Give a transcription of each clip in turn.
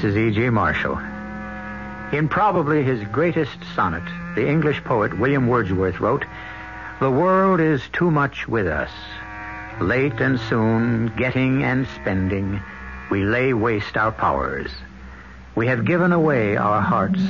This is E.G. Marshall. In probably his greatest sonnet, the English poet William Wordsworth wrote, The world is too much with us. Late and soon, getting and spending, we lay waste our powers. We have given away our hearts,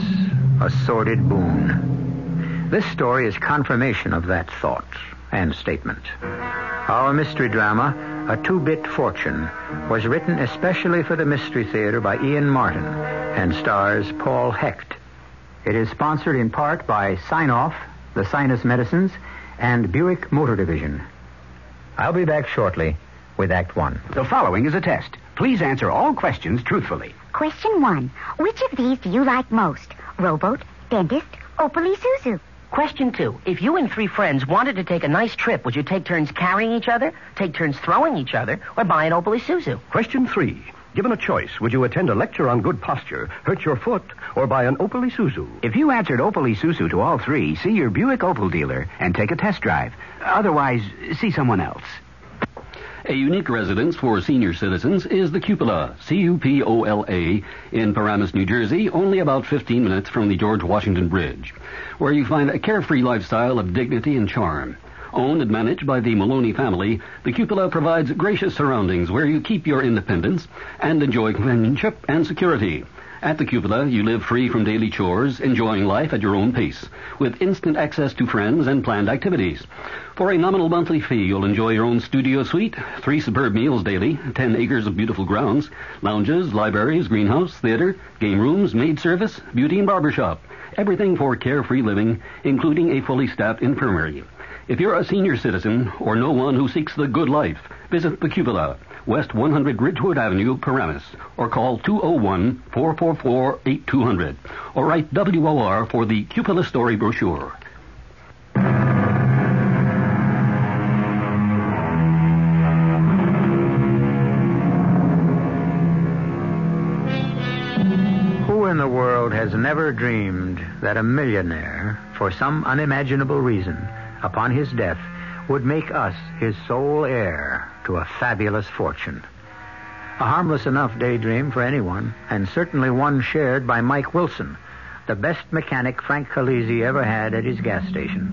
a sordid boon. This story is confirmation of that thought and statement. Our mystery drama, A Two-Bit Fortune, was written especially for the Mystery Theater by Ian Martin and stars Paul Hecht. It is sponsored in part by Sine-Off, the Sinus Medicines, and Buick Motor Division. I'll be back shortly with Act One. The following is a test. Please answer all questions truthfully. Question one. Which of these do you like most? Rowboat, dentist, Opel Isuzu? Question two. If you and three friends wanted to take a nice trip, would you take turns carrying each other, take turns throwing each other, or buy an Opel Isuzu? Question three. Given a choice, would you attend a lecture on good posture, hurt your foot, or buy an Opel Isuzu? If you answered Opel Isuzu to all three, see your Buick Opel dealer and take a test drive. Otherwise, see someone else. A unique residence for senior citizens is the Cupola, C-U-P-O-L-A, in Paramus, New Jersey, only about 15 minutes from the George Washington Bridge, where you find a carefree lifestyle of dignity and charm. Owned and managed by the Maloney family, the Cupola provides gracious surroundings where you keep your independence and enjoy companionship and security. At the Cupola, you live free from daily chores, enjoying life at your own pace, with instant access to friends and planned activities. For a nominal monthly fee, you'll enjoy your own studio suite, three superb meals daily, ten acres of beautiful grounds, lounges, libraries, greenhouse, theater, game rooms, maid service, beauty and barber shop. Everything for carefree living, including a fully staffed infirmary. If you're a senior citizen or no one who seeks the good life, visit the Cupola, West 100 Ridgewood Avenue, Paramus, or call 201-444-8200, or write WOR for the Cupola Story brochure. Who in the world has never dreamed that a millionaire, for some unimaginable reason, upon his death, would make us his sole heir to a fabulous fortune? A harmless enough daydream for anyone, and certainly one shared by Mike Wilson, the best mechanic Frank Khaleesi ever had at his gas station.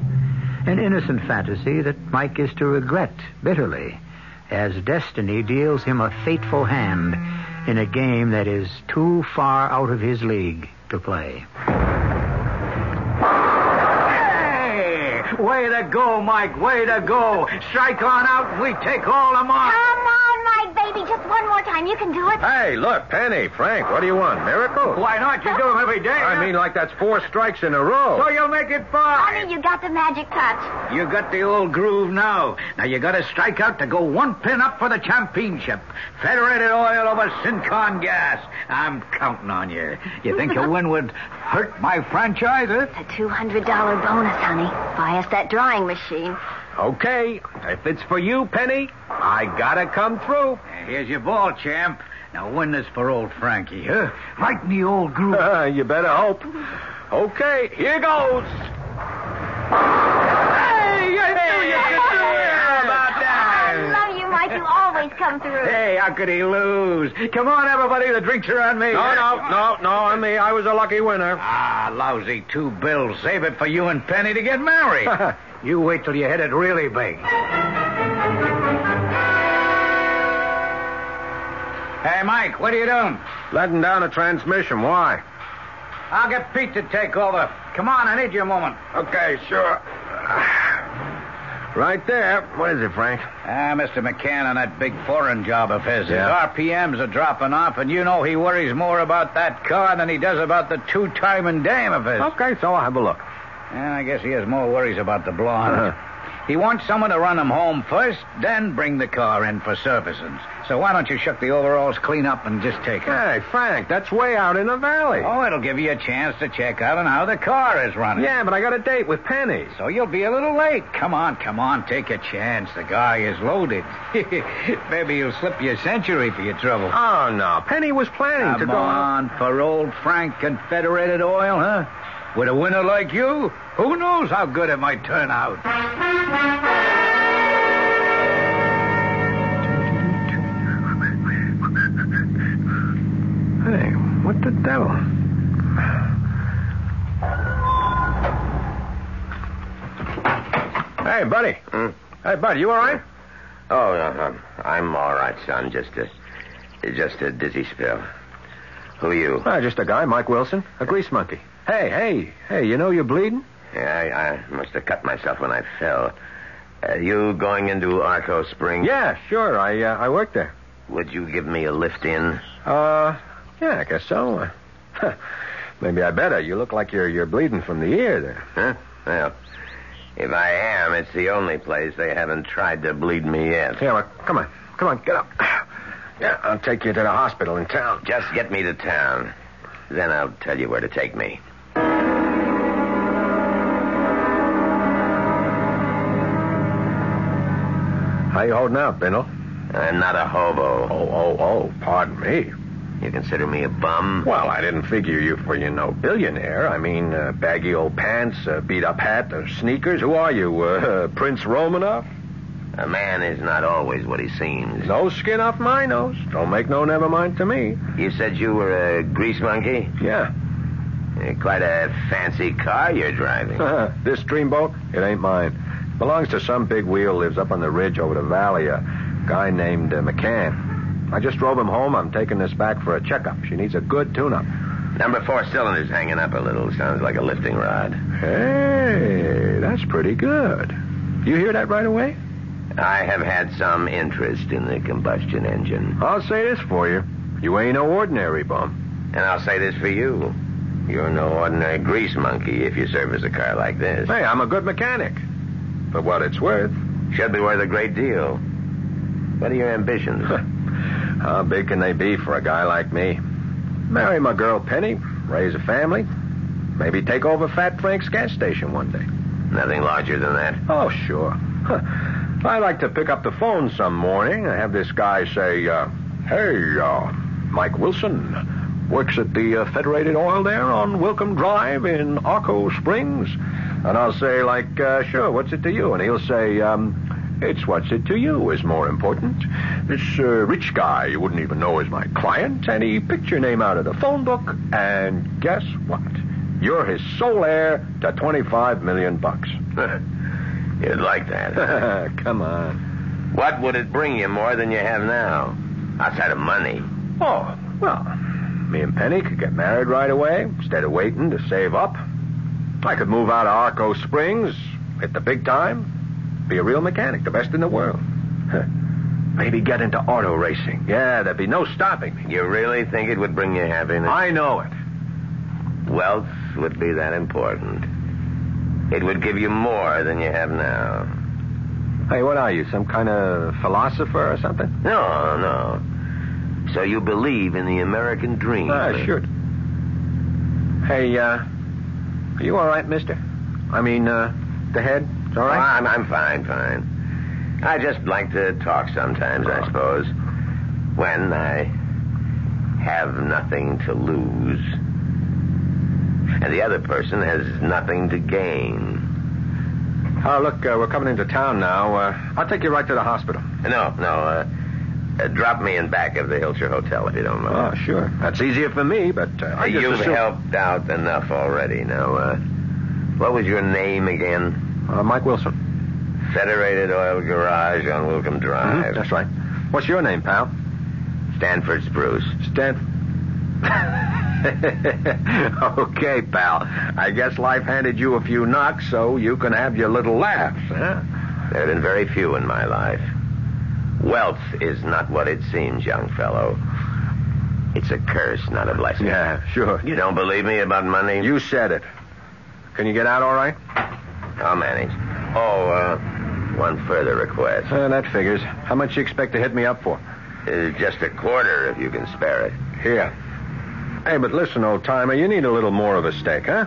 An innocent fantasy that Mike is to regret bitterly as destiny deals him a fateful hand in a game that is too far out of his league to play. Hey! Way to go, Mike. Way to go. Strike on out and we take all the mark. Come on, one more time. You can do it. Hey, look, Penny, Frank, what do you want? Miracle? Why not? You do them every day. I mean, like that's four strikes in a row. So you'll make it five. Honey, you got the magic touch. You got the old groove now. Now you got to strike out to go one pin up for the championship. Federated Oil over Syncon Gas. I'm counting on you. You think a win would hurt my franchise, huh? It's a $200 bonus, honey. Buy us that drawing machine. Okay, if it's for you, Penny, I gotta come through. Here's your ball, champ. Now win this for old Frankie, huh? Right in the old groove. you better hope. Okay, here goes. Hey, you knew you could do it. How about that? I love you, Mike. You always come through. Hey, how could he lose? Come on, everybody. The drinks are on me. No, no, no, no, on me. I was a lucky winner. Ah, lousy two bills. Save it for you and Penny to get married. you wait till you hit it really big. Hey, Mike, what are you doing? Letting down a transmission. Why? I'll get Pete to take over. Come on, I need you a moment. Okay, sure. Right there. What is it, Frank? Ah, Mr. McCann on that big foreign job of his. Yeah. His RPMs are dropping off, and you know he worries more about that car than he does about the two-timing dame of his. Okay, so I'll have a look. And I guess he has more worries about the blonde. Uh-huh. He wants someone to run him home first, then bring the car in for servicing. So why don't you shuck the overalls clean up and just take it? Hey, Frank, that's way out in the valley. Oh, it'll give you a chance to check out on how the car is running. Yeah, but I got a date with Penny. So you'll be a little late. Come on, come on, take a chance. The guy is loaded. Maybe he'll slip you a century for your trouble. Oh, no. Penny was planning Come to go on, for old Frank Confederated Oil, huh? With a winner like you, who knows how good it might turn out? Hey, what the devil? Hey, buddy. Hey, buddy, you all right? Oh, uh, I'm all right, son. Just a, just a dizzy spell. Who are you? Ah, just a guy, Mike Wilson, a grease monkey. Hey, hey, hey, you know you're bleeding? Yeah, I, I must have cut myself when I fell. Uh, you going into Arco Springs? Yeah, sure. I uh, I work there. Would you give me a lift in? Uh, yeah, I guess so. Uh, maybe I better. You look like you're you're bleeding from the ear there. Huh? Well, if I am, it's the only place they haven't tried to bleed me yet. Yeah, well, come on, come on, get up. Yeah, I'll take you to the hospital in town. Just get me to town. Then I'll tell you where to take me. How you holding out, Bindle? I'm not a hobo. Oh, oh, oh, pardon me. You consider me a bum? Well, I didn't figure you for, you know, billionaire. I mean, uh, baggy old pants, uh, beat up hat, uh, sneakers. Who are you, uh, Prince Romanoff? A man is not always what he seems. No skin off my nose. Don't make no never mind to me. You said you were a grease monkey? Yeah. Eh, Quite a fancy car you're driving. this dreamboat, it ain't mine. Belongs to some big wheel lives up on the ridge over the valley. A guy named uh, McCann. I just drove him home. I'm taking this back for a checkup. She needs a good tune-up. Number four cylinder's hanging up a little. Sounds like a lifting rod. Hey, that's pretty good. You hear that right away? I have had some interest in the combustion engine. I'll say this for you. You ain't no ordinary bum. And I'll say this for you. You're no ordinary grease monkey if you service a car like this. Hey, I'm a good mechanic. For what it's worth. Should be worth a great deal. What are your ambitions? How big can they be for a guy like me? Marry my girl Penny, raise a family, maybe take over Fat Frank's gas station one day. Nothing larger than that. Oh, sure. Huh. I like to pick up the phone some morning and have this guy say, uh, Hey, uh, Mike Wilson works at the uh, Federated Oil there on Wilcom Drive in Arco Springs. And I'll say, like, uh, sure, what's it to you? And he'll say, um, it's what's it to you is more important. This uh, rich guy you wouldn't even know is my client, and he picked your name out of the phone book, and guess what? You're his sole heir to 25 million bucks. You'd like that. Come on. what would it bring you more than you have now? Outside of money. Oh, well, me and Penny could get married right away instead of waiting to save up. I could move out of Arco Springs, hit the big time, be a real mechanic, the best in the world. Maybe get into auto racing. Yeah, there'd be no stopping me. You really think it would bring you happiness? I know it. Wealth would be that important. It would give you more than you have now. Hey, what are you, some kind of philosopher or something? No, no. So you believe in the American dream? Ah, sure. Hey, uh, are you all right, mister? I mean, uh, the head? It's all Oh. I'm, I'm fine, fine. I just like to talk sometimes, I suppose. When I have nothing to lose. And the other person has nothing to gain. Oh, look, uh, we're coming into town now. Uh, I'll take you right to the hospital. No, no, uh, uh, drop me in back of the Hilshire Hotel if you don't mind. Oh, sure. That's easier for me, but uh, I just You've assume- helped out enough already. Now, uh, what was your name again? Uh, Mike Wilson. Federated Oil Garage on Wilcom Drive. Mhm, That's right. What's your name, pal? Stanford Spruce. Stan. okay, pal. I guess life handed you a few knocks so you can have your little laughs, huh? There have been very few in my life. Wealth is not what it seems, young fellow. It's a curse, not a blessing. Yeah, sure. You don't believe me about money? You said it. Can you get out all right? I'll manage. Oh, uh, one further request. Uh, that figures. How much you expect to hit me up for? Uh, just a quarter, if you can spare it. Here. Hey, but listen, old timer, you need a little more of a stake, huh?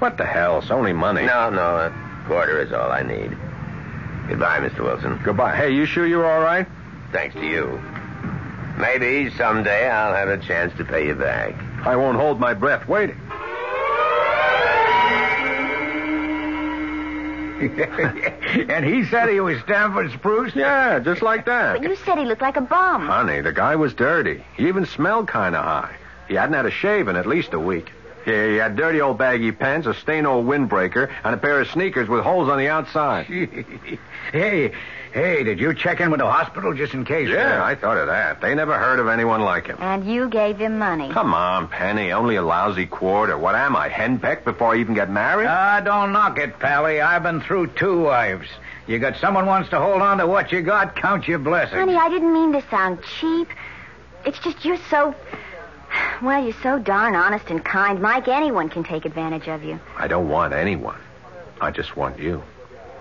What the hell? It's only money. No, no, a quarter is all I need. Goodbye, Mr. Wilson. Goodbye. Hey, you sure you're all right? Thanks to you. Maybe someday I'll have a chance to pay you back. I won't hold my breath waiting. and he said he was Stanford Spruce? Yeah, just like that. But you said he looked like a bum. Honey, the guy was dirty. He even smelled kind of high. He hadn't had a shave in at least a week. Yeah, he had dirty old baggy pants, a stained old windbreaker, and a pair of sneakers with holes on the outside. hey, hey, did you check in with the hospital just in case? Yeah, I thought of that. They never heard of anyone like him. And you gave him money. Come on, Penny. Only a lousy quarter. What am I, henpecked before I even get married? Ah, don't knock it, Pally. I've been through two wives. You got someone wants to hold on to what you got, count your blessings. Honey, I didn't mean to sound cheap. It's just you're so. Well, you're so darn honest and kind, Mike. Anyone can take advantage of you. I don't want anyone. I just want you.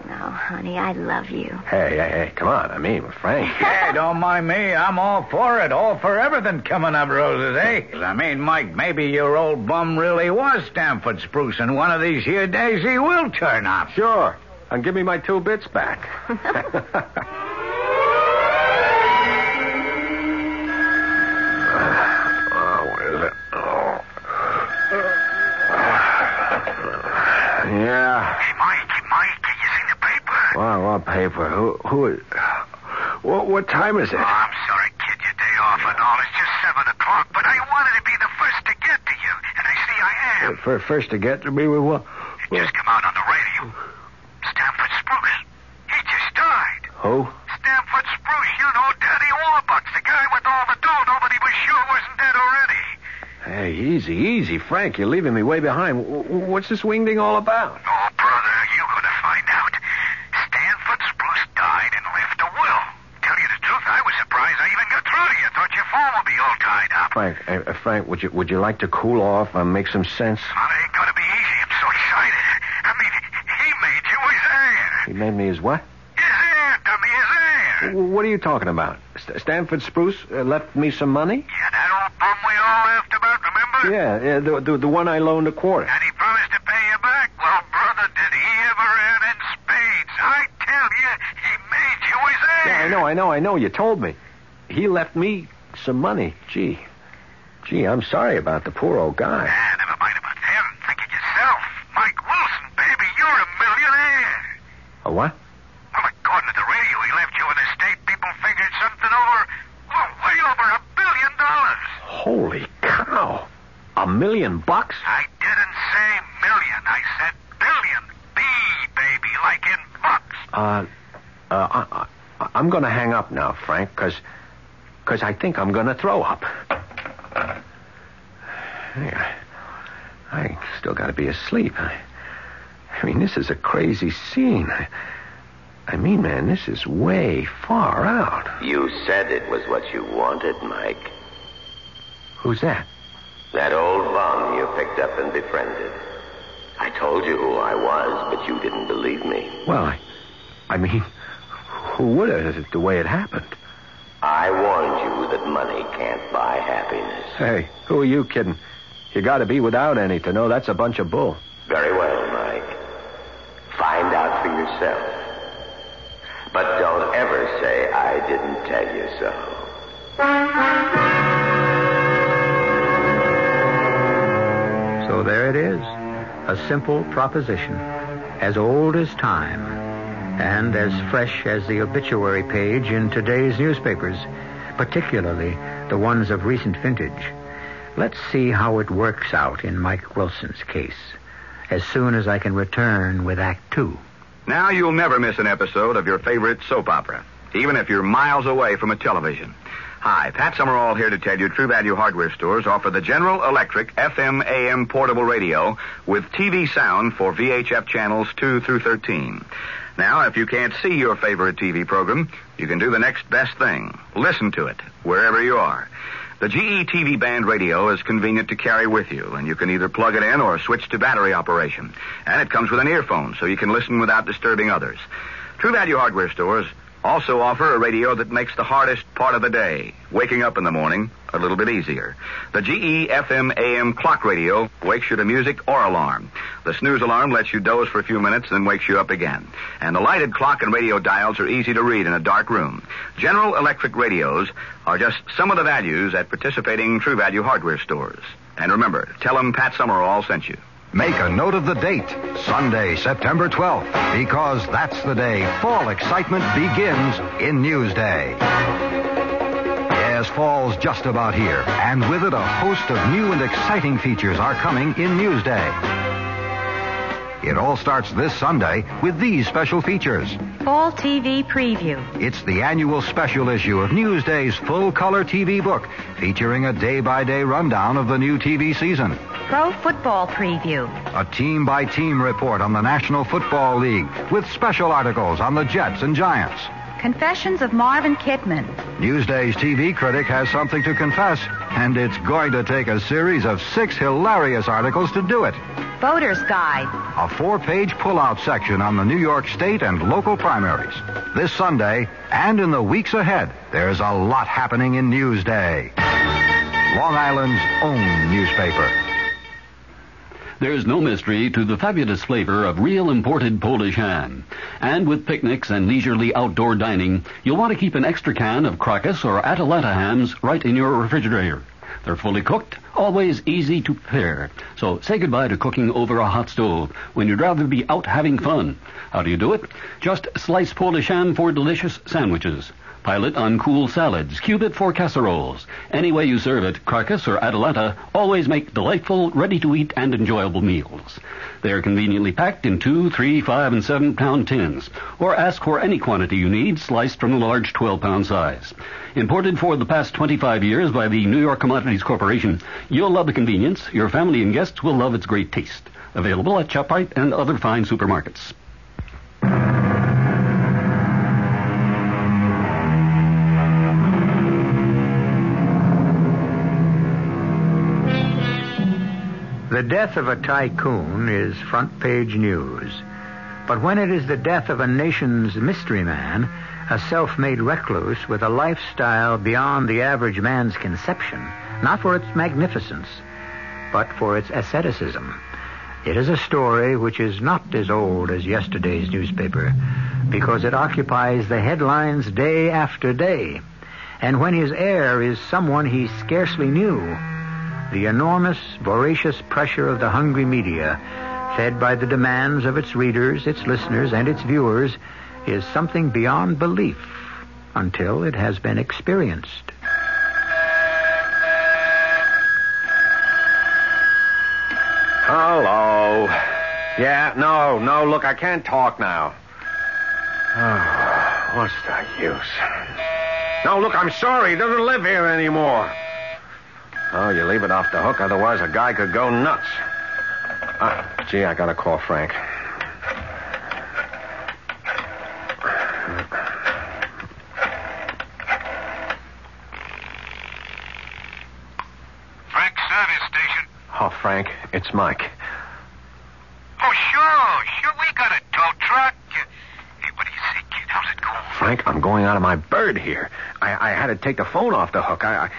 No, honey, I love you. Hey, hey, hey, come on. I mean, Frank. Hey, don't mind me. I'm all for it. All for everything coming up roses, eh? I mean, Mike, maybe your old bum really was Stanford Spruce, and one of these here days he will turn up. Sure. And give me my two bits back. Well, what paper? Who? Who? is- What? What time is it? Oh, I'm sorry, kid, your day off and all. It's just 7 o'clock, but I wanted to be the first to get to you, and I see I am. For, first to get to me with what? It just come out on the radio. Stanford Spruce. He just died. Who? Stanford Spruce, you know, Daddy Warbucks, the guy with all the dough. Nobody was sure wasn't dead already. Hey, easy, easy, Frank. You're leaving me way behind. What's this wingding all about? Oh, brother, you're going to find out. Stanford Spruce died and left a will. Tell you the truth, I was surprised I even got through to you. Thought your phone would be all tied up. Frank, uh, uh, Frank, would you would you like to cool off and make some sense? Well, it ain't to be easy. I'm so excited. I mean, he made you his heir. He made me his what? His heir, dummy, his heir. W- What are you talking about? St- Stanford Spruce uh, left me some money? Yeah, that old bum we all laughed about, remember? Yeah, yeah the, the the one I loaned a quarter. And he promised to pay you back. Well, brother, did he ever earn in spades? I tell you, he made you his heir. Yeah, I know, I know, I know. You told me. He left me some money. Gee, gee, I'm sorry about the poor old guy. Ah, never mind about him. Think of yourself. Mike Wilson, baby, you're a millionaire. A what? Well, according to the radio, he left you an estate. People figured something over, well, way over a billion dollars. Holy cow! A million bucks? I didn't say million. I said billion. B, baby, like in bucks. Uh, uh, I, I, I'm going to hang up now, Frank, because cause I think I'm going to throw up. Hey, I, I still got to be asleep. I, I mean, this is a crazy scene. I, I mean, man, this is way far out. You said it was what you wanted, Mike. Who's that? That old bum you picked up and befriended. I told you who I was, but you didn't believe me. Well, I, I mean, who would have the way it happened? I warned you that money can't buy happiness. Hey, who are you kidding? You got to be without any to know that's a bunch of bull. Very well, Mike. Find out for yourself. But don't ever say I didn't tell you so. So there it is. A simple proposition, as old as time, and as fresh as the obituary page in today's newspapers, particularly the ones of recent vintage. Let's see how it works out in Mike Wilson's case, as soon as I can return with Act Two. Now you'll never miss an episode of your favorite soap opera, even if you're miles away from a television. Hi, Pat Summerall here to tell you True Value Hardware Stores offer the General Electric FM AM portable radio with TV sound for VHF channels 2 through 13. Now, if you can't see your favorite TV program, you can do the next best thing. Listen to it, wherever you are. The GE TV band radio is convenient to carry with you, and you can either plug it in or switch to battery operation. And it comes with an earphone, so you can listen without disturbing others. True Value Hardware stores also offer a radio that makes the hardest part of the day, waking up in the morning, a little bit easier. The GE FM AM clock radio wakes you to music or alarm. The snooze alarm lets you doze for a few minutes, then wakes you up again. And the lighted clock and radio dials are easy to read in a dark room. General Electric radios are just some of the values at participating True Value hardware stores. And remember, tell them Pat Summerall sent you. Make a note of the date, Sunday, September 12th, because that's the day fall excitement begins in Newsday. Yes, fall's just about here, and with it a host of new and exciting features are coming in Newsday. It all starts this Sunday with these special features. Fall TV Preview. It's the annual special issue of Newsday's full color TV book, featuring a day by day rundown of the new TV season. Pro Football Preview. A team by team report on the National Football League with special articles on the Jets and Giants. Confessions of Marvin Kitman. Newsday's TV critic has something to confess, and it's going to take a series of six hilarious articles to do it. Voter's Guide. A four page pullout section on the New York State and local primaries. This Sunday and in the weeks ahead, there's a lot happening in Newsday. Long Island's own newspaper. There's no mystery to the fabulous flavor of real imported Polish ham. And with picnics and leisurely outdoor dining, you'll want to keep an extra can of Krakus or Atalanta hams right in your refrigerator. They're fully cooked, always easy to prepare. So say goodbye to cooking over a hot stove when you'd rather be out having fun. How do you do it? Just slice Polish ham for delicious sandwiches. Pile it on cool salads. Cube it for casseroles. Any way you serve it, Krakus or Atalanta always make delightful, ready-to-eat and enjoyable meals. They are conveniently packed in two, three, five, and seven pound tins. Or ask for any quantity you need, sliced from the large 12 pound size. Imported for the past 25 years by the New York Commodities Corporation, you'll love the convenience. Your family and guests will love its great taste. Available at ShopRite and other fine supermarkets. The death of a tycoon is front page news. But when it is the death of a nation's mystery man, a self-made recluse with a lifestyle beyond the average man's conception, not for its magnificence, but for its asceticism, it is a story which is not as old as yesterday's newspaper, because it occupies the headlines day after day. And when his heir is someone he scarcely knew, the enormous, voracious pressure of the hungry media, fed by the demands of its readers, its listeners, and its viewers, is something beyond belief until it has been experienced. Hello. Yeah, no, no, look, I can't talk now. Oh, what's the use? No, look, I'm sorry. He doesn't live here anymore. Oh, you leave it off the hook, otherwise a guy could go nuts. Ah, gee, I gotta call Frank. Frank Service Station. Oh, Frank, it's Mike. Oh, sure, sure, we got a tow truck. Hey, what do you say, kid? How's it going? Frank, I'm going out of my bird here. I, I had to take the phone off the hook. I, I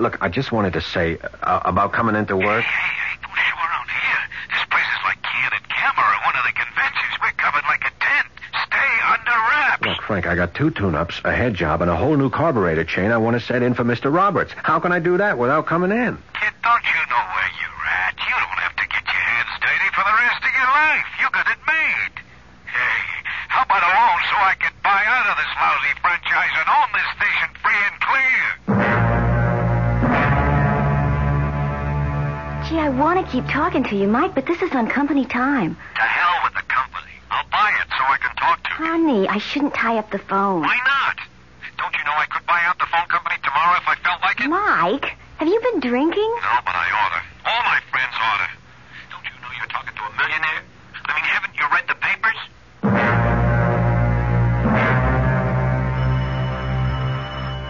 look. I just wanted to say uh, about coming into work. Hey, hey, don't show around here. This place is like Candid Camera at one of the conventions. We're covered like a tent. Stay under wraps. Look, Frank, I got two tune-ups, a head job, and a whole new carburetor chain I want to set in for Mr. Roberts. How can I do that without coming in? Kid, don't you know where you're at? You don't have to get your hands dirty for the rest of your life. You got it made. Hey, how about a loan so I can buy out of this lousy franchise and own this station free and clear? I want to keep talking to you, Mike, but this is on company time. To hell with the company. I'll buy it so I can talk to you. Honey, I shouldn't tie up the phone. Why not? Don't you know I could buy out the phone company tomorrow if I felt like it? Mike, have you been drinking? No, but I ought to. All my friends ought to. Don't you know you're talking to a millionaire? I mean, haven't you read the papers?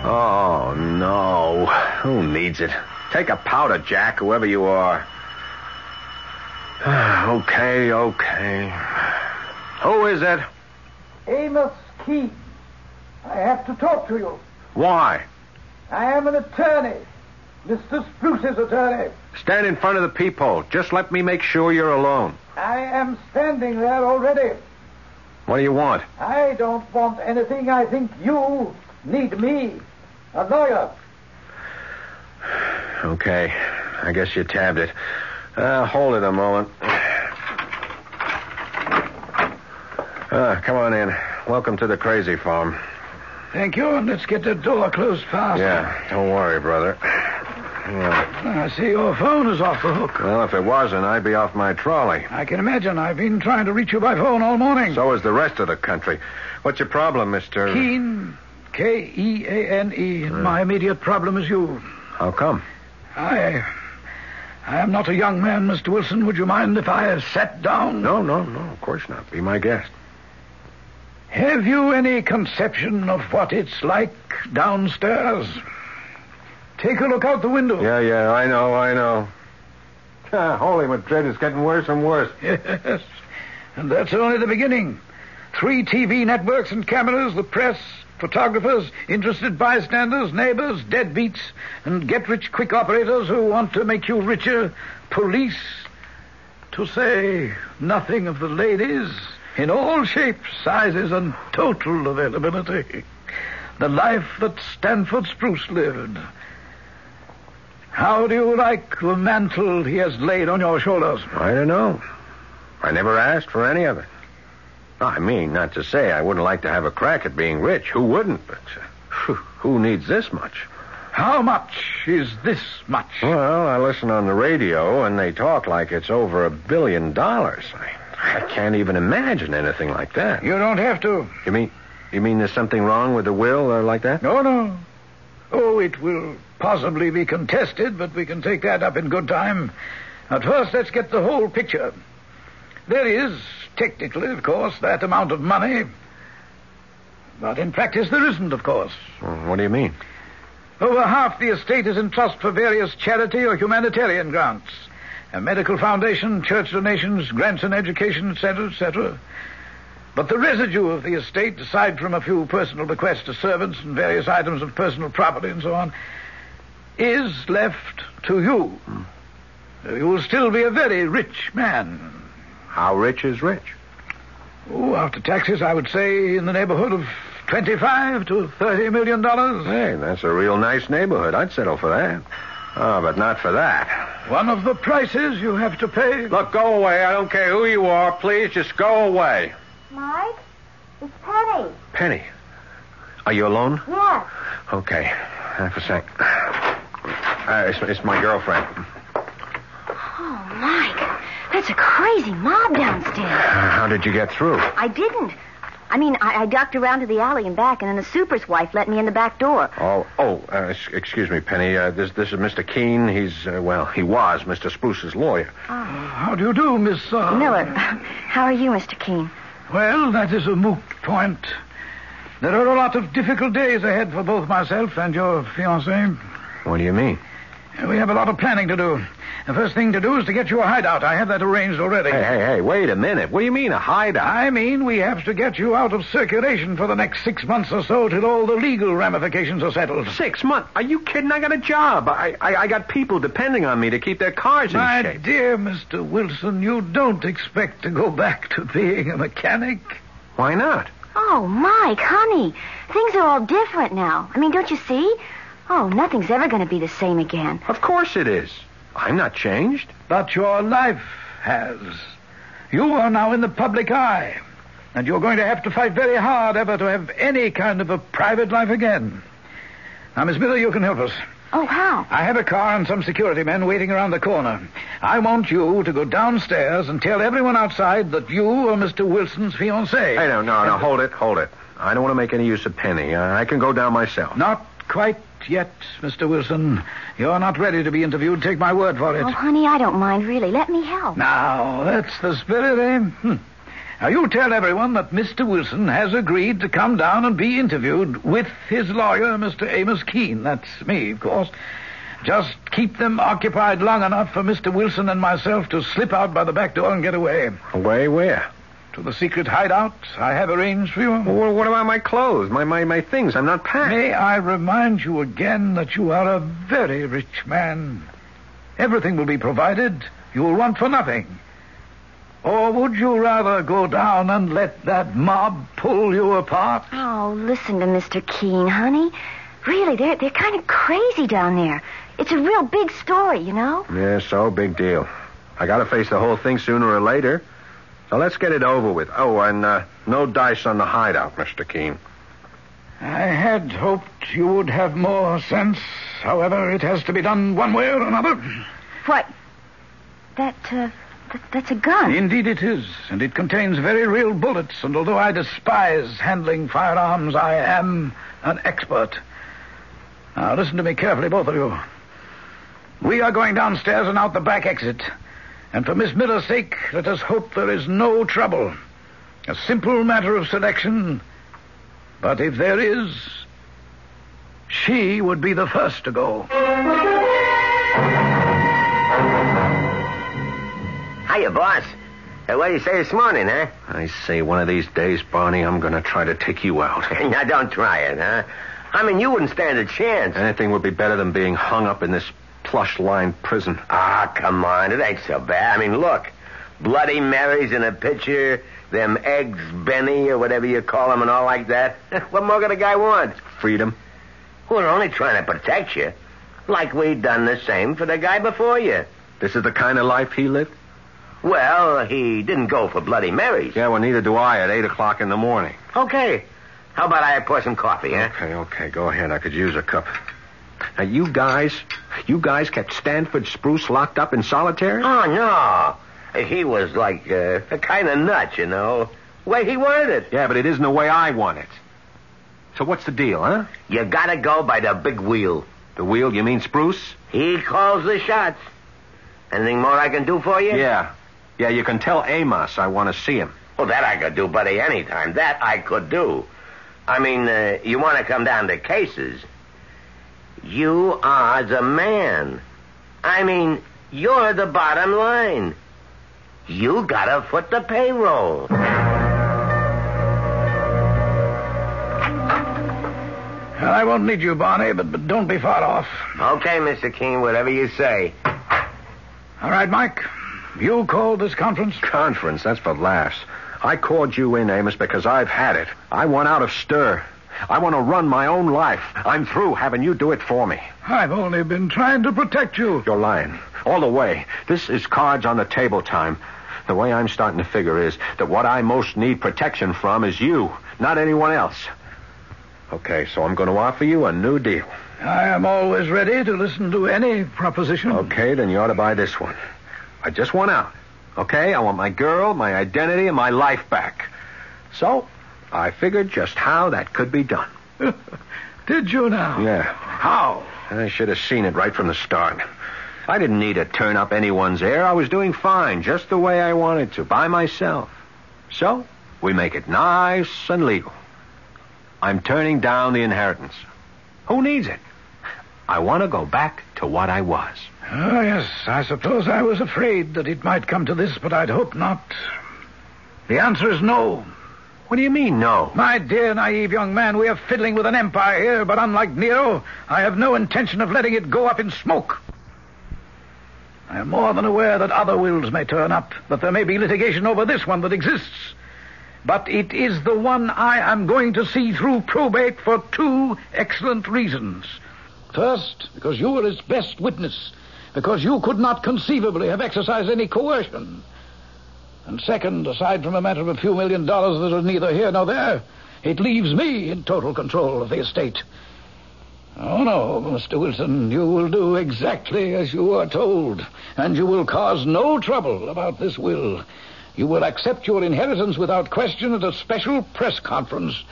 Oh, no. Who needs it? Take a powder, Jack, whoever you are. okay, okay. Who is it? Amos Keene. I have to talk to you. Why? I am an attorney. Mr. Spruce's attorney. Stand in front of the peephole. Just let me make sure you're alone. I am standing there already. What do you want? I don't want anything. I think you need me. A lawyer. Okay. I guess you tabbed it. Uh, hold it a moment. Uh, come on in. Welcome to the crazy farm. Thank you, and let's get the door closed fast. Yeah, don't worry, brother. Yeah. I see your phone is off the hook. Well, if it wasn't, I'd be off my trolley. I can imagine. I've been trying to reach you by phone all morning. So is the rest of the country. What's your problem, Mr. Keene, K E A N E. My immediate problem is you. How come? I. I am not a young man, Mr. Wilson. Would you mind if I sat down? No, no, no, of course not. Be my guest. Have you any conception of what it's like downstairs? Take a look out the window. Yeah, yeah, I know, I know. Holy Madrid, it's getting worse and worse. Yes. And that's only the beginning. Three TV networks and cameras, the press, photographers, interested bystanders, neighbors, deadbeats, and get-rich-quick operators who want to make you richer, police, to say nothing of the ladies, in all shapes, sizes, and total availability. The life that Stanford Spruce lived. How do you like the mantle he has laid on your shoulders? I don't know. I never asked for any of it. I mean, not to say I wouldn't like to have a crack at being rich. Who wouldn't? But uh, who needs this much? How much is this much? Well, I listen on the radio, and they talk like it's over a billion dollars. I, I can't even imagine anything like that. You don't have to. You mean, you mean there's something wrong with the will or like that? No, no. Oh, it will possibly be contested, but we can take that up in good time. At first, let's get the whole picture. There is, technically, of course, that amount of money. But in practice, there isn't, of course. Hmm, what do you mean? Over half the estate is in trust for various charity or humanitarian grants. A medical foundation, church donations, grants in education, etc., etc. But the residue of the estate, aside from a few personal bequests to servants and various items of personal property and so on, is left to you. Hmm. You will still be a very rich man. How rich is rich? Oh, after taxes, I would say in the neighborhood of 25 to 30 million dollars. Hey, that's a real nice neighborhood. I'd settle for that. Oh, but not for that. One of the prices you have to pay. Look, go away. I don't care who you are. Please, just go away. Mike? It's Penny. Penny, are you alone? Yes. Okay, half a sec. Uh, it's, it's my girlfriend. Oh, Mike. That's a crazy mob downstairs. Uh, how did you get through? I didn't. I mean, I, I ducked around to the alley and back, and then the super's wife let me in the back door. Oh, oh, uh, excuse me, Penny. Uh, this, this is Mr. Keene. He's, uh, well, he was Mr. Spruce's lawyer. How do you do, Miss uh... Miller. How are you, Mr. Keene? Well, that is a moot point. There are a lot of difficult days ahead for both myself and your fiancée. What do you mean? We have a lot of planning to do. The first thing to do is to get you a hideout. I have that arranged already. Hey, hey, hey, wait a minute. What do you mean, a hideout? I mean, we have to get you out of circulation for the next six months or so till all the legal ramifications are settled. Six months? Are you kidding? I got a job. I, I, I got people depending on me to keep their cars in My shape. dear Mr. Wilson, you don't expect to go back to being a mechanic. Why not? Oh, Mike, honey. Things are all different now. I mean, don't you see? Oh, nothing's ever going to be the same again. Of course it is. I'm not changed. But your life has. You are now in the public eye. And you're going to have to fight very hard ever to have any kind of a private life again. Now, Miss Miller, you can help us. Oh, how? I have a car and some security men waiting around the corner. I want you to go downstairs and tell everyone outside that you are Mr. Wilson's fiancée. Hey, no, no, no. Hold it, hold it. I don't want to make any use of Penny. Uh, I can go down myself. Not quite yet, Mr. Wilson. You're not ready to be interviewed. Take my word for it. Oh, honey, I don't mind, really. Let me help. Now, that's the spirit, eh? Hmm. Now, you tell everyone that Mr. Wilson has agreed to come down and be interviewed with his lawyer, Mr. Amos Keene. That's me, of course. Just keep them occupied long enough for Mr. Wilson and myself to slip out by the back door and get away. Away where? To the secret hideout I have arranged for you. Well, what about my clothes, my, my, my things? I'm not packed. May I remind you again that you are a very rich man. Everything will be provided. You will want for nothing. Or would you rather go down and let that mob pull you apart? Oh, listen to Mr. Keene, honey. Really, they're, they're kind of crazy down there. It's a real big story, you know? Yeah, so big deal. I gotta face the whole thing sooner or later. So let's get it over with. Oh, and uh, no dice on the hideout, Mr. Keene. I had hoped you would have more sense. However, it has to be done one way or another. What? That, uh, th- that's a gun. Indeed it is, and it contains very real bullets, and although I despise handling firearms, I am an expert. Now, listen to me carefully, both of you. We are going downstairs and out the back exit. And for Miss Miller's sake, let us hope there is no trouble. A simple matter of selection. But if there is, she would be the first to go. Hiya, boss. Uh, what do you say this morning, huh? I say one of these days, Barney, I'm gonna try to take you out. now, don't try it, huh? I mean, you wouldn't stand a chance. Anything would be better than being hung up in this plush-lined prison. Ah, come on. It ain't so bad. I mean, look. Bloody Marys in a pitcher, them eggs Benny or whatever you call them and all like that. what more could a guy want? Freedom. We're only trying to protect you. Like we done the same for the guy before you. This is the kind of life he lived? Well, he didn't go for Bloody Marys. Yeah, well, neither do I at 8 o'clock in the morning. Okay. How about I pour some coffee, huh? Okay, okay, go ahead. I could use a cup. Now, you guys, you guys kept Stanford Spruce locked up in solitary? Oh, no. He was like uh, a kind of nut, you know. Way he wanted it. Yeah, but it isn't the way I want it. So what's the deal, huh? You gotta go by the big wheel. The wheel, you mean Spruce? He calls the shots. Anything more I can do for you? Yeah. Yeah, you can tell Amos I want to see him. Well, that I could do, buddy, anytime. That I could do. I mean, uh, you want to come down to cases. You are the man. I mean, you're the bottom line. You gotta foot the payroll. Well, I won't need you, Barney, but, but don't be far off. Okay, Mr. King, whatever you say. All right, Mike. You called this conference? Conference, that's for laughs. I called you in, Amos, because I've had it. I want out of stir. I want to run my own life. I'm through having you do it for me. I've only been trying to protect you. You're lying. All the way. This is cards on the table time. The way I'm starting to figure is that what I most need protection from is you, not anyone else. Okay, so I'm going to offer you a new deal. I am always ready to listen to any proposition. Okay, then you ought to buy this one. I just want out. Okay? I want my girl, my identity, and my life back. So, I figured just how that could be done. Did you now? Yeah. How? I should have seen it right from the start. I didn't need to turn up anyone's air. I was doing fine, just the way I wanted to, by myself. So, we make it nice and legal. I'm turning down the inheritance. Who needs it? I want to go back to what I was. Oh, yes, I suppose I was afraid that it might come to this, but I'd hoped not. The answer is no. What do you mean, no? My dear naive young man, we are fiddling with an empire here, but unlike Nero, I have no intention of letting it go up in smoke. I am more than aware that other wills may turn up, that there may be litigation over this one that exists. But it is the one I am going to see through probate for two excellent reasons. First, because you were its best witness, because you could not conceivably have exercised any coercion. And second, aside from a matter of a few million dollars that are neither here nor there, it leaves me in total control of the estate. Oh, no, Mr. Wilson, you will do exactly as you are told, and you will cause no trouble about this will. You will accept your inheritance without question at a special press conference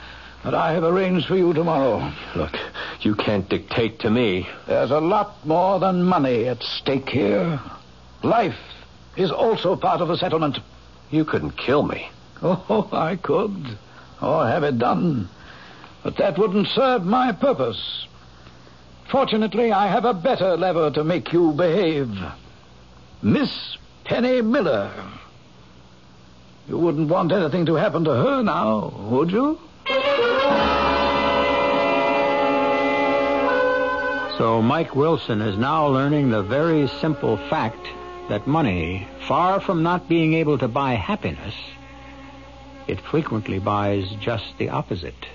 that I have arranged for you tomorrow. Look, you can't dictate to me. There's a lot more than money at stake here. Life is also part of the settlement. You couldn't kill me. Oh, I could. Or have it done. But that wouldn't serve my purpose. Fortunately, I have a better lever to make you behave. Miss Penny Miller. You wouldn't want anything to happen to her now, would you? So Mike Wilson is now learning the very simple fact that money, far from not being able to buy happiness, it frequently buys just the opposite.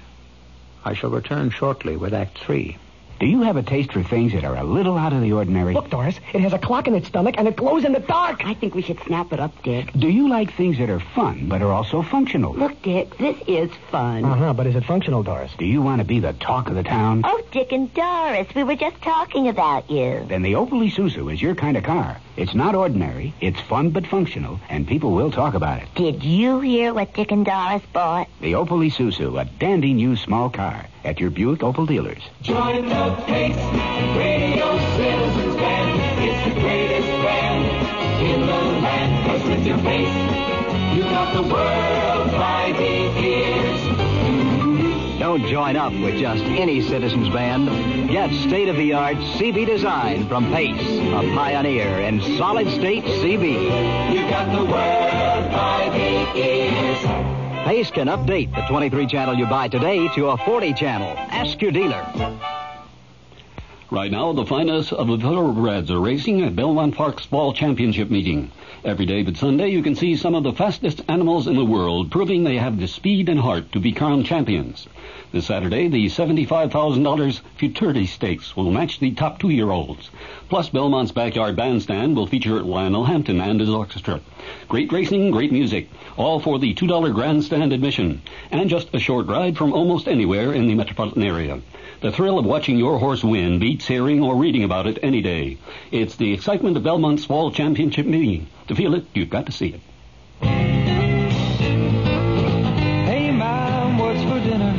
I shall return shortly with Act Three. Do you have a taste for things that are a little out of the ordinary? Look, Doris, it has a clock in its stomach and it glows in the dark. I think we should snap it up, Dick. Do you like things that are fun but are also functional? Look, Dick, this is fun. Uh-huh, but is it functional, Doris? Do you want to be the talk of the town? Oh, Dick and Doris, we were just talking about you. Then the Opel Isuzu is your kind of car. It's not ordinary, it's fun but functional, and people will talk about it. Did you hear what Dick and Doris bought? The Opel Isuzu, a dandy new small car, at your Buick Opel dealers. Join the pace, Radio Citizens Band. It's the greatest band in the land. Cause with your bass, you got the world by the ears. Don't join up with just any Citizens Band. Get state-of-the-art CB design from Pace, a pioneer in solid-state CB. You got the world by the ears. Pace can update the 23 channel you buy today to a 40 channel. Ask your dealer. Right now, the finest of the thoroughbreds are racing at Belmont Park's Fall Championship meeting. Every day but Sunday, you can see some of the fastest animals in the world, proving they have the speed and heart to be champions. This Saturday, the $75,000 Futurity Stakes will match the top two-year-olds. Plus, Belmont's Backyard Bandstand will feature Lionel Hampton and his orchestra. Great racing, great music, all for the $2 grandstand admission, and just a short ride from almost anywhere in the metropolitan area. The thrill of watching your horse win beats hearing or reading about it any day. It's the excitement of Belmont's Fall Championship meeting. To feel it, you've got to see it. Hey, Mom, what's for dinner?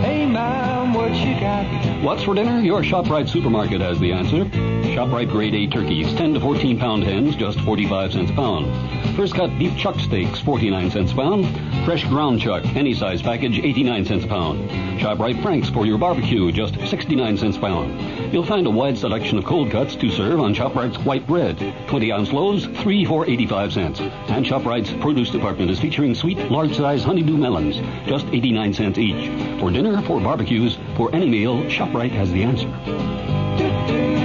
Hey, Mom, what you got? What's for dinner? Your ShopRite supermarket has the answer. ShopRite grade A turkeys, 10 to 14 pound hens, just 45 cents a pound. First cut beef chuck steaks, 49 cents a pound. Fresh ground chuck, any size package, 89 cents a pound. ShopRite Franks for your barbecue, just 69 cents a pound. You'll find a wide selection of cold cuts to serve on ShopRite's white bread. 20 ounce loaves, 3 for 85 cents. And ShopRite's produce department is featuring sweet, large size honeydew melons, just 89 cents each. For dinner, for barbecues, for any meal, ShopRite has the answer.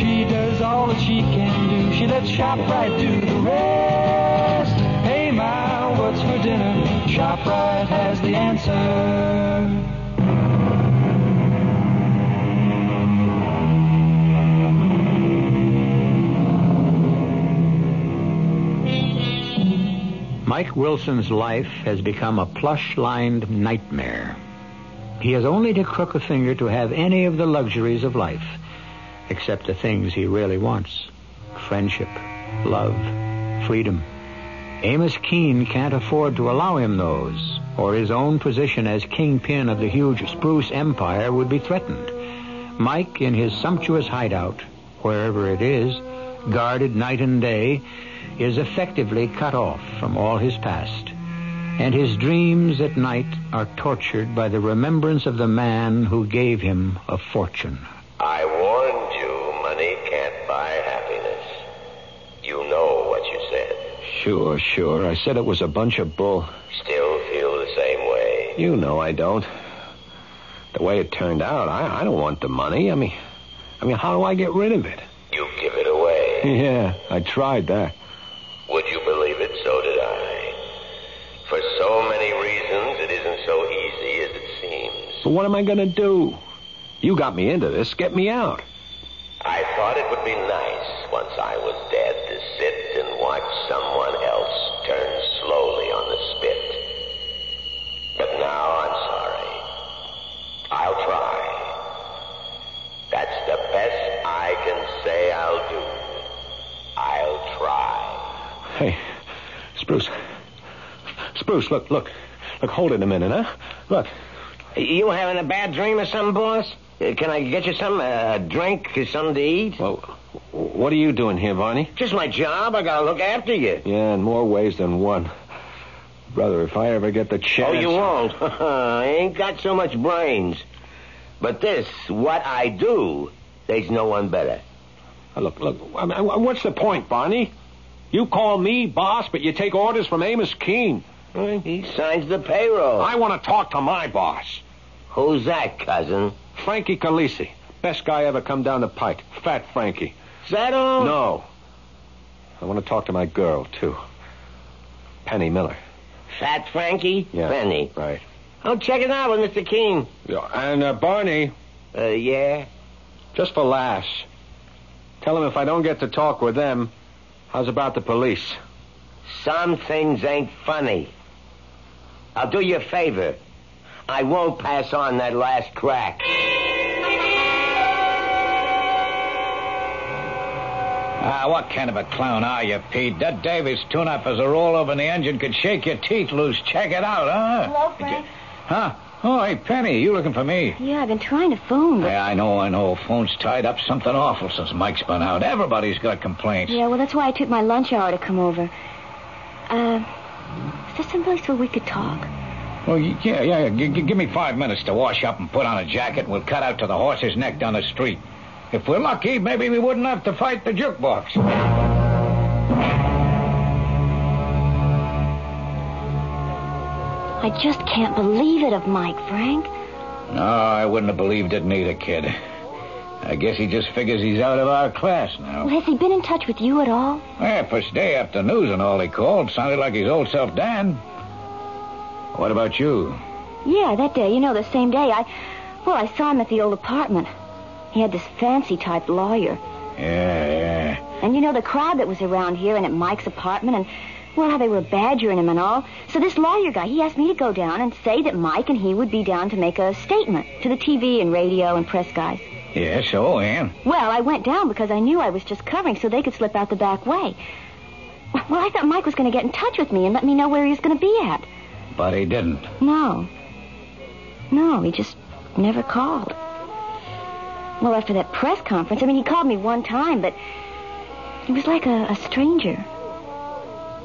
She does all that she can do. She lets ShopRite do the rest. Hey, Ma, what's for dinner? ShopRite has the answer. Mike Wilson's life has become a plush-lined nightmare. He has only to crook a finger to have any of the luxuries of life, except the things he really wants. Friendship, love, freedom. Amos Keene can't afford to allow him those, or his own position as kingpin of the huge Spruce Empire would be threatened. Mike, in his sumptuous hideout, wherever it is, guarded night and day, is effectively cut off from all his past. And his dreams at night are tortured by the remembrance of the man who gave him a fortune. I warned you, money can't buy happiness. You know what you said. Sure, sure. I said it was a bunch of bull. Still feel the same way. You know I don't. The way it turned out, I, I don't want the money. I mean, I mean, how do I get rid of it? You give it away. Yeah, I tried that. Would you believe it? So did I. For so many reasons, it isn't so easy as it seems. But what am I going to do? You got me into this. Get me out. I thought it would be nice once I was dead to sit and watch someone else turn slowly on the spit. But now I'm sorry. I'll try. That's the best I can say I'll do. I'll try. Hey, Spruce. Spruce, look, look. Look, hold it a minute, huh? Look. You having a bad dream or something, boss? Uh, Can I get you some? A drink, something to eat? Well, What are you doing here, Barney? Just my job. I gotta look after you. Yeah, in more ways than one. Brother, if I ever get the chance. Oh, you won't. I ain't got so much brains. But this, what I do, there's no one better. Uh, Look, look, I mean, what's the point, Barney? You call me boss, but you take orders from Amos Keene. He signs the payroll. I want to talk to my boss. Who's that, cousin? Frankie Calisi. Best guy ever come down the pike. Fat Frankie. Is that all? No. I want to talk to my girl, too. Penny Miller. Fat Frankie? Yeah. Penny. Right. I'll check it out with Mr. King. Yeah, and uh, Barney, Uh, yeah? just for laughs, tell him if I don't get to talk with them, how's about the police? Some things ain't funny. I'll do you a favor. I won't pass on that last crack. Ah, what kind of a clown are you, Pete? That Davis tune-up as a rollover in the engine could shake your teeth loose. Check it out, huh? Hello, Frank. Huh? Oh, hey, Penny, you looking for me? Yeah, I've been trying to phone, but... Yeah, I know, I know. Phone's tied up something awful since Mike's been out. Everybody's got complaints. Yeah, well, that's why I took my lunch hour to come over. Uh, is there some place where we could talk? Well, y- yeah, yeah, yeah. G- g- give me five minutes to wash up and put on a jacket, and we'll cut out to the horse's neck down the street. If we're lucky, maybe we wouldn't have to fight the jukebox. I just can't believe it of Mike, Frank. No, I wouldn't have believed it neither, kid. I guess he just figures he's out of our class now. Well, has he been in touch with you at all? Yeah, first day after news and all he called. Sounded like his old self, Dan. What about you? Yeah, that day. You know, the same day. I, well, I saw him at the old apartment. He had this fancy type lawyer. Yeah, yeah. And you know the crowd that was around here and at Mike's apartment and well how they were badgering him and all. So this lawyer guy, he asked me to go down and say that Mike and he would be down to make a statement to the TV and radio and press guys. Yeah, so, Ann. Well, I went down because I knew I was just covering so they could slip out the back way. Well, I thought Mike was going to get in touch with me and let me know where he was going to be at. But he didn't. No. No, he just never called. Well, after that press conference, I mean, he called me one time, but he was like a, a stranger.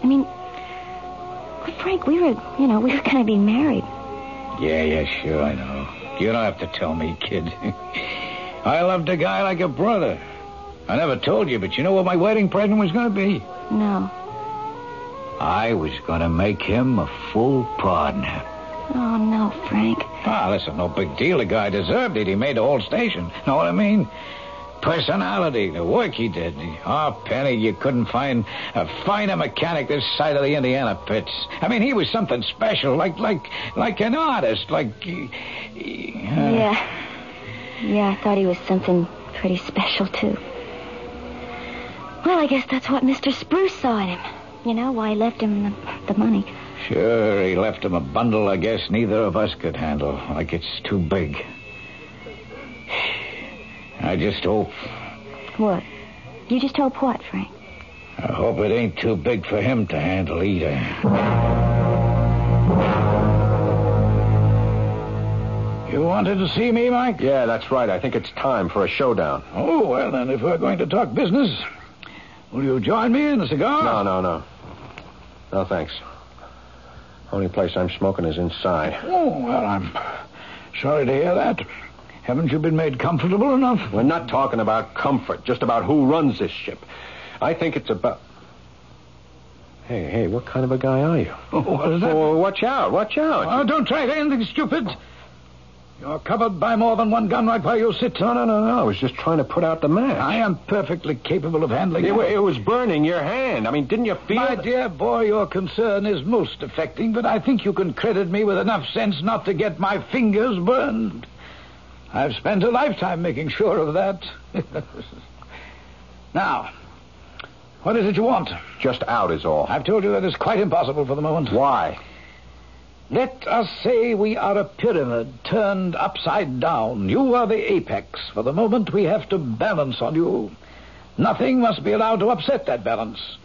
I mean, well, Frank, we were, you know, we were going to be married. Yeah, yeah, sure, I know. You don't have to tell me, kid. I loved a guy like a brother. I never told you, but you know what my wedding present was going to be? No. I was going to make him a full partner. Oh, no, Frank. Ah, listen, no big deal. The guy deserved it. He made the whole station. Know what I mean? Personality, the work he did. Oh, Penny, you couldn't find a finer mechanic this side of the Indiana pits. I mean, he was something special, like like like an artist, like. uh, Yeah. Yeah, I thought he was something pretty special, too. Well, I guess that's what Mr. Spruce saw in him. You know, why he left him the, the money. Sure, he left him a bundle I guess neither of us could handle. Like it's too big. I just hope. What? You just hope what, Frank? I hope it ain't too big for him to handle either. You wanted to see me, Mike? Yeah, that's right. I think it's time for a showdown. Oh, well, then, if we're going to talk business, will you join me in a cigar? No, no, no. No, thanks. Only place I'm smoking is inside. Oh, well, I'm sorry to hear that. Haven't you been made comfortable enough? We're not talking about comfort, just about who runs this ship. I think it's about. Hey, hey, what kind of a guy are you? Oh, what is that? Oh, watch out, watch out. Oh, don't try anything stupid. You're covered by more than one gun right where you sit. No, no, no, no. I was just trying to put out the match. I am perfectly capable of handling It, it. it was burning your hand. I mean, didn't you feel My it? dear boy, your concern is most affecting, but I think you can credit me with enough sense not to get my fingers burned. I've spent a lifetime making sure of that. now, what is it you want? Just out is all. I've told you that is quite impossible for the moment. Why? Let us say we are a pyramid turned upside down. You are the apex. For the moment, we have to balance on you. Nothing must be allowed to upset that balance.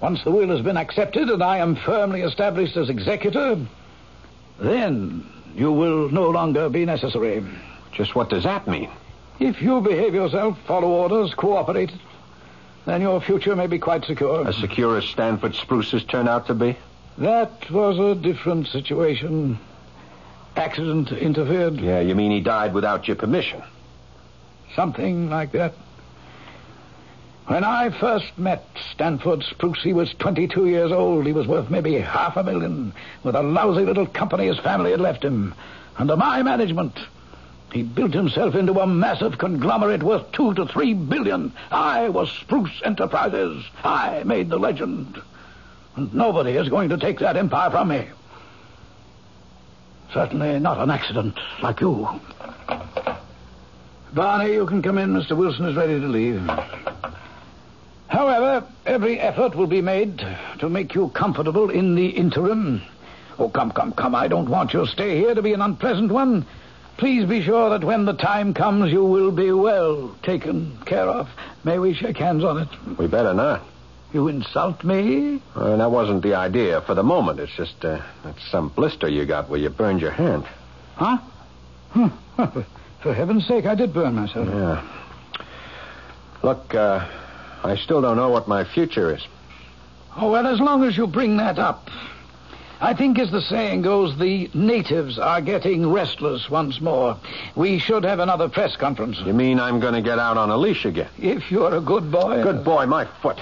Once the will has been accepted and I am firmly established as executor, then you will no longer be necessary. Just what does that mean? If you behave yourself, follow orders, cooperate, then your future may be quite secure. As secure as Stanford Spruce's turn out to be? That was a different situation. Accident interfered. Yeah, you mean he died without your permission? Something like that. When I first met Stanford Spruce, he was 22 years old. He was worth maybe half a million, with a lousy little company his family had left him. Under my management, he built himself into a massive conglomerate worth two to three billion. I was Spruce Enterprises. I made the legend. Nobody is going to take that empire from me. Certainly not an accident like you. Barney, you can come in. Mr. Wilson is ready to leave. However, every effort will be made to make you comfortable in the interim. Oh, come, come, come. I don't want your stay here to be an unpleasant one. Please be sure that when the time comes, you will be well taken care of. May we shake hands on it? We better not. You insult me? Uh, that wasn't the idea for the moment. It's just uh, that's some blister you got where you burned your hand. Huh? Hmm. For heaven's sake, I did burn myself. Yeah. Look, uh, I still don't know what my future is. Oh, well, as long as you bring that up. I think, as the saying goes, the natives are getting restless once more. We should have another press conference. You mean I'm going to get out on a leash again? If you're a good boy. Good boy, my foot.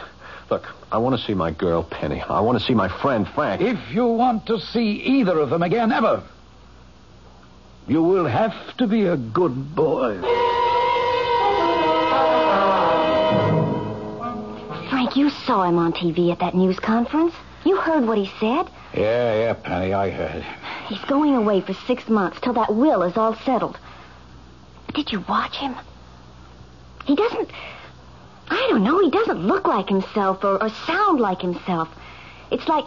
Look, I want to see my girl, Penny. I want to see my friend, Frank. If you want to see either of them again, ever, you will have to be a good boy. Frank, you saw him on TV at that news conference. You heard what he said. Yeah, yeah, Penny, I heard. He's going away for six months till that will is all settled. Did you watch him? He doesn't. I don't know. He doesn't look like himself or, or sound like himself. It's like.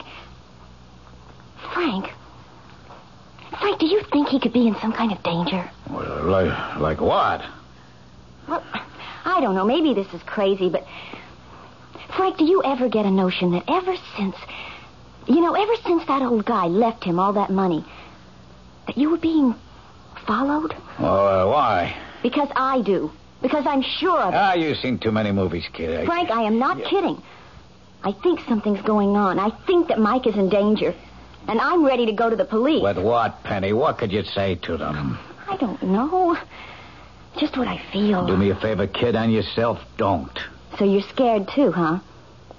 Frank. Frank, do you think he could be in some kind of danger? Well, like, like what? Well, I don't know. Maybe this is crazy, but. Frank, do you ever get a notion that ever since. You know, ever since that old guy left him all that money, that you were being followed? Oh, uh, why? Because I do. Because I'm sure of it. Ah, you've seen too many movies, kid. Frank, I am not kidding. I think something's going on. I think that Mike is in danger. And I'm ready to go to the police. With what, Penny? What could you say to them? I don't know. Just what I feel. Do me a favor, kid, and yourself don't. So you're scared too, huh?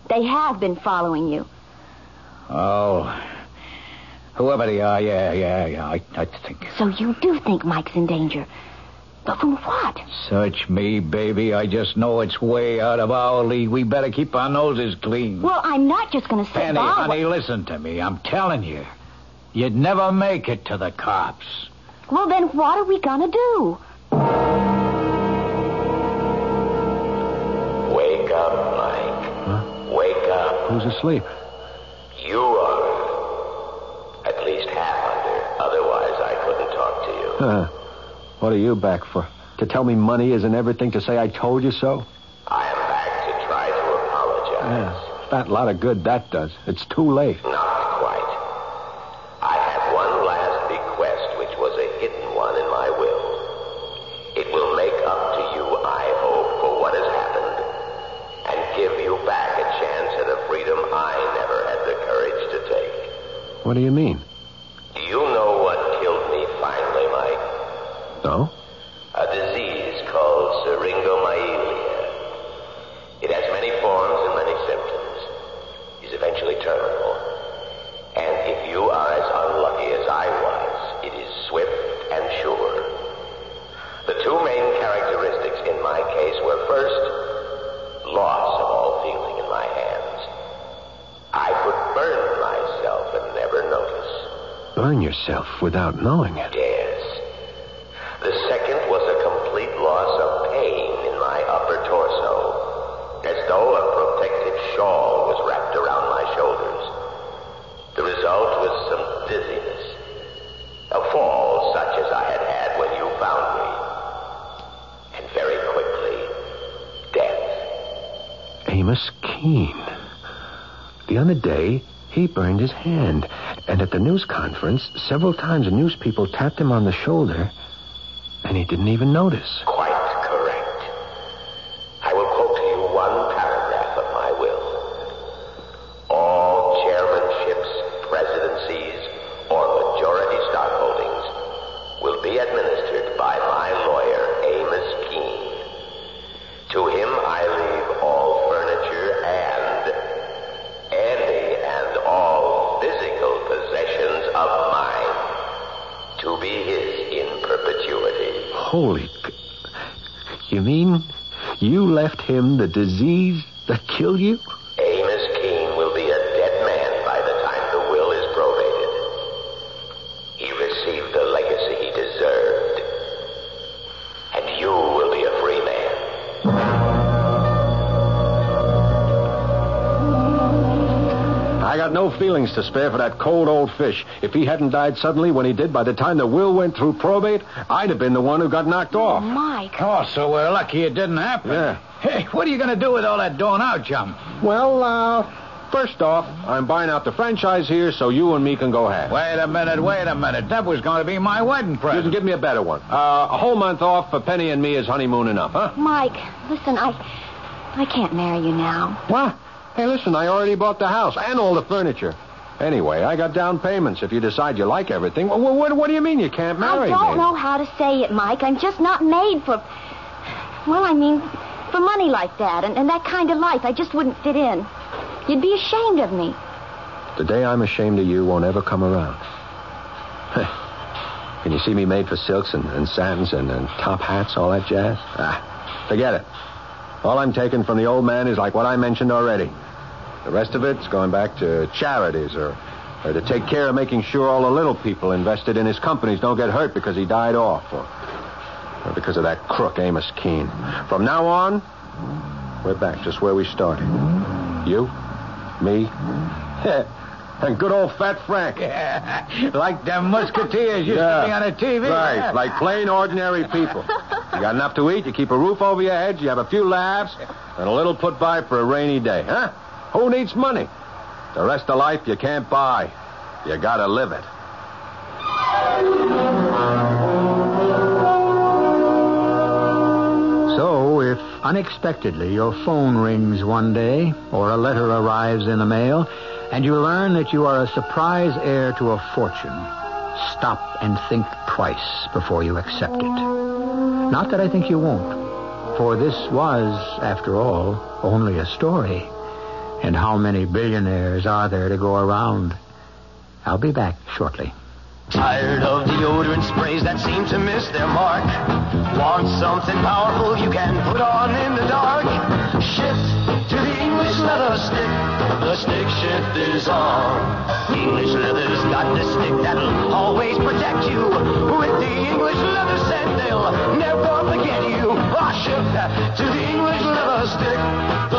They have been following you. Oh. Whoever they are, yeah, yeah, yeah, I, I think. So you do think Mike's in danger. But from what? Search me, baby. I just know it's way out of our league. We better keep our noses clean. Well, I'm not just going to sit Penny, by. honey, listen to me. I'm telling you. You'd never make it to the cops. Well, then what are we going to do? Wake up, Mike. Wake up. Who's asleep? You are. At least half under. Otherwise, I couldn't talk to you. Huh. What are you back for? To tell me money isn't everything to say I told you so? I am back to try to apologize. Yeah. Fat lot of good that does. It's too late. Not quite. I have one last bequest, which was a hidden one in my will. It will make up to you, I hope, for what has happened, and give you back a chance at a freedom I never had the courage to take. What do you mean? Yourself without knowing it. Yes. The second was a complete loss of pain in my upper torso, as though a protective shawl was wrapped around my shoulders. The result was some dizziness, a fall such as I had had when you found me, and very quickly, death. Amos Keene. The other day, he burned his hand. And at the news conference, several times news people tapped him on the shoulder, and he didn't even notice. Holy. You mean you left him the disease that killed you? Feelings to spare for that cold old fish. If he hadn't died suddenly when he did, by the time the will went through probate, I'd have been the one who got knocked off. Mike. Oh, so we're lucky it didn't happen. Yeah. Hey, what are you going to do with all that dough now, chum? Well, uh, first off, I'm buying out the franchise here so you and me can go half. Wait a minute, wait a minute. That was going to be my wedding present. You present. can give me a better one. Uh, a whole month off for Penny and me is honeymoon enough, huh? Mike, listen, I. I can't marry you now. What? Hey, listen, I already bought the house and all the furniture. Anyway, I got down payments. If you decide you like everything, well, what, what do you mean you can't marry me? I don't me? know how to say it, Mike. I'm just not made for. Well, I mean, for money like that and, and that kind of life. I just wouldn't fit in. You'd be ashamed of me. The day I'm ashamed of you won't ever come around. Can you see me made for silks and, and satins and, and top hats, all that jazz? Ah, forget it. All I'm taking from the old man is like what I mentioned already. The rest of it's going back to charities or, or to take care of making sure all the little people invested in his companies don't get hurt because he died off or, or because of that crook Amos Keene. From now on, we're back just where we started. You, me, and good old fat Frank. like them musketeers used to be on a TV. Right, like plain ordinary people. You got enough to eat, you keep a roof over your heads, you have a few laughs, and a little put by for a rainy day, huh? Who needs money? The rest of life you can't buy. You gotta live it. So, if unexpectedly your phone rings one day, or a letter arrives in the mail, and you learn that you are a surprise heir to a fortune, stop and think twice before you accept it. Not that I think you won't, for this was, after all, only a story. And how many billionaires are there to go around? I'll be back shortly. Tired of deodorant sprays that seem to miss their mark. Want something powerful you can put on in the dark? Shift English leather stick. The stick shift is on. English leather's got the stick that'll always protect you. With the English leather scent, they'll never forget you. Ah, shift to the English leather stick.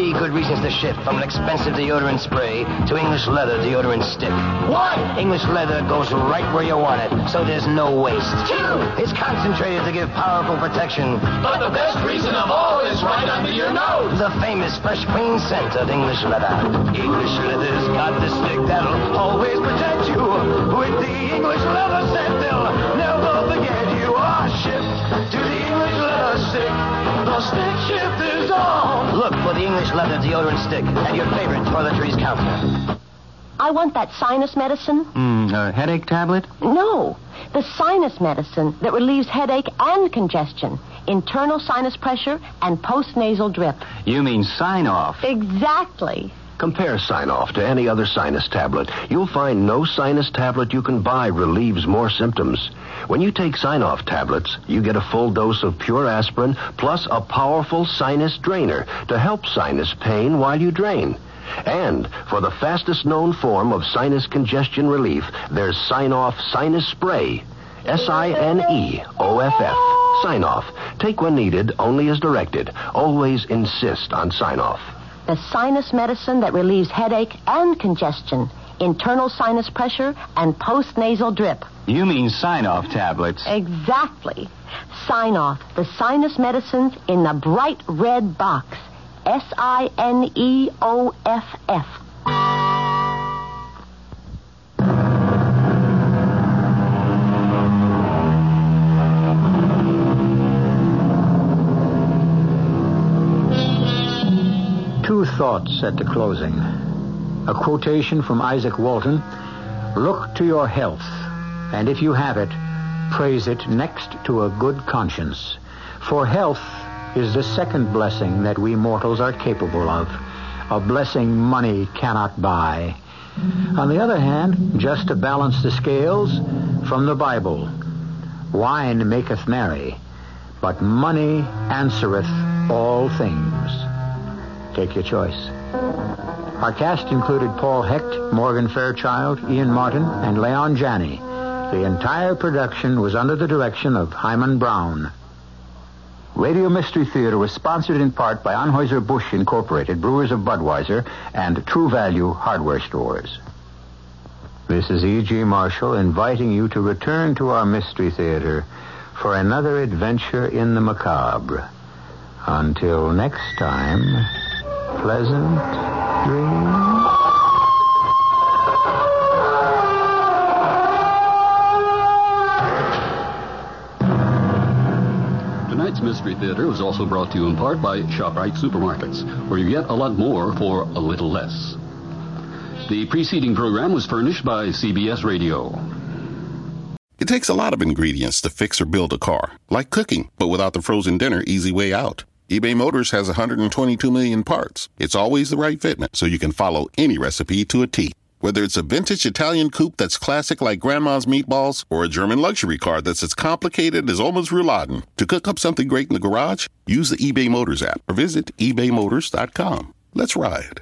Three good reasons to shift from an expensive deodorant spray to English leather deodorant stick. One. English leather goes right where you want it, so there's no waste. Two. It's concentrated to give powerful protection. But the best reason of all is right under your nose. The famous fresh clean scent of English leather. English leather's got the stick that'll always protect you. With the English leather scent, they'll never forget you. Ah, shift to the English leather stick. The stick shift is on. Look for the English leather deodorant stick at your favorite toiletries counter. I want that sinus medicine. Hmm, a headache tablet? No, the sinus medicine that relieves headache and congestion, internal sinus pressure, and postnasal drip. You mean Sine-Off? Exactly. Compare Sine-Off to any other sinus tablet. You'll find no sinus tablet you can buy relieves more symptoms. When you take Sine-Off tablets, you get a full dose of pure aspirin plus a powerful sinus drainer to help sinus pain while you drain. And for the fastest known form of sinus congestion relief, there's Sine-Off Sinus Spray. S-I-N-E-O-F-F. Sine-Off. Take when needed, only as directed. Always insist on Sine-Off. The sinus medicine that relieves headache and congestion, internal sinus pressure, and postnasal drip. You mean Sine-Off tablets? Exactly. Sine-Off the sinus medicines in the bright red box. S I N E O F F. thoughts at the closing. A quotation from Izaak Walton Look to your health, and if you have it, praise it next to a good conscience. For health is the second blessing that we mortals are capable of, a blessing money cannot buy. On the other hand, just to balance the scales, from the Bible, wine maketh merry, but money answereth all things. Take your choice. Our cast included Paul Hecht, Morgan Fairchild, Ian Martin, and Leon Janney. The entire production was under the direction of Himan Brown. Radio Mystery Theater was sponsored in part by Anheuser-Busch Incorporated, Brewers of Budweiser, and True Value Hardware Stores. This is E.G. Marshall inviting you to return to our Mystery Theater for another adventure in the macabre. Until next time, pleasant dreams. Tonight's Mystery Theater was also brought to you in part by ShopRite Supermarkets, where you get a lot more for a little less. The preceding program was furnished by CBS Radio. It takes a lot of ingredients to fix or build a car, like cooking, but without the frozen dinner easy way out. eBay Motors has 122 million parts. It's always the right fitment, so you can follow any recipe to a T. Whether it's a vintage Italian coupe that's classic like grandma's meatballs, or a German luxury car that's as complicated as Oma's rouladen, to cook up something great in the garage, use the eBay Motors app or visit ebaymotors.com. Let's ride.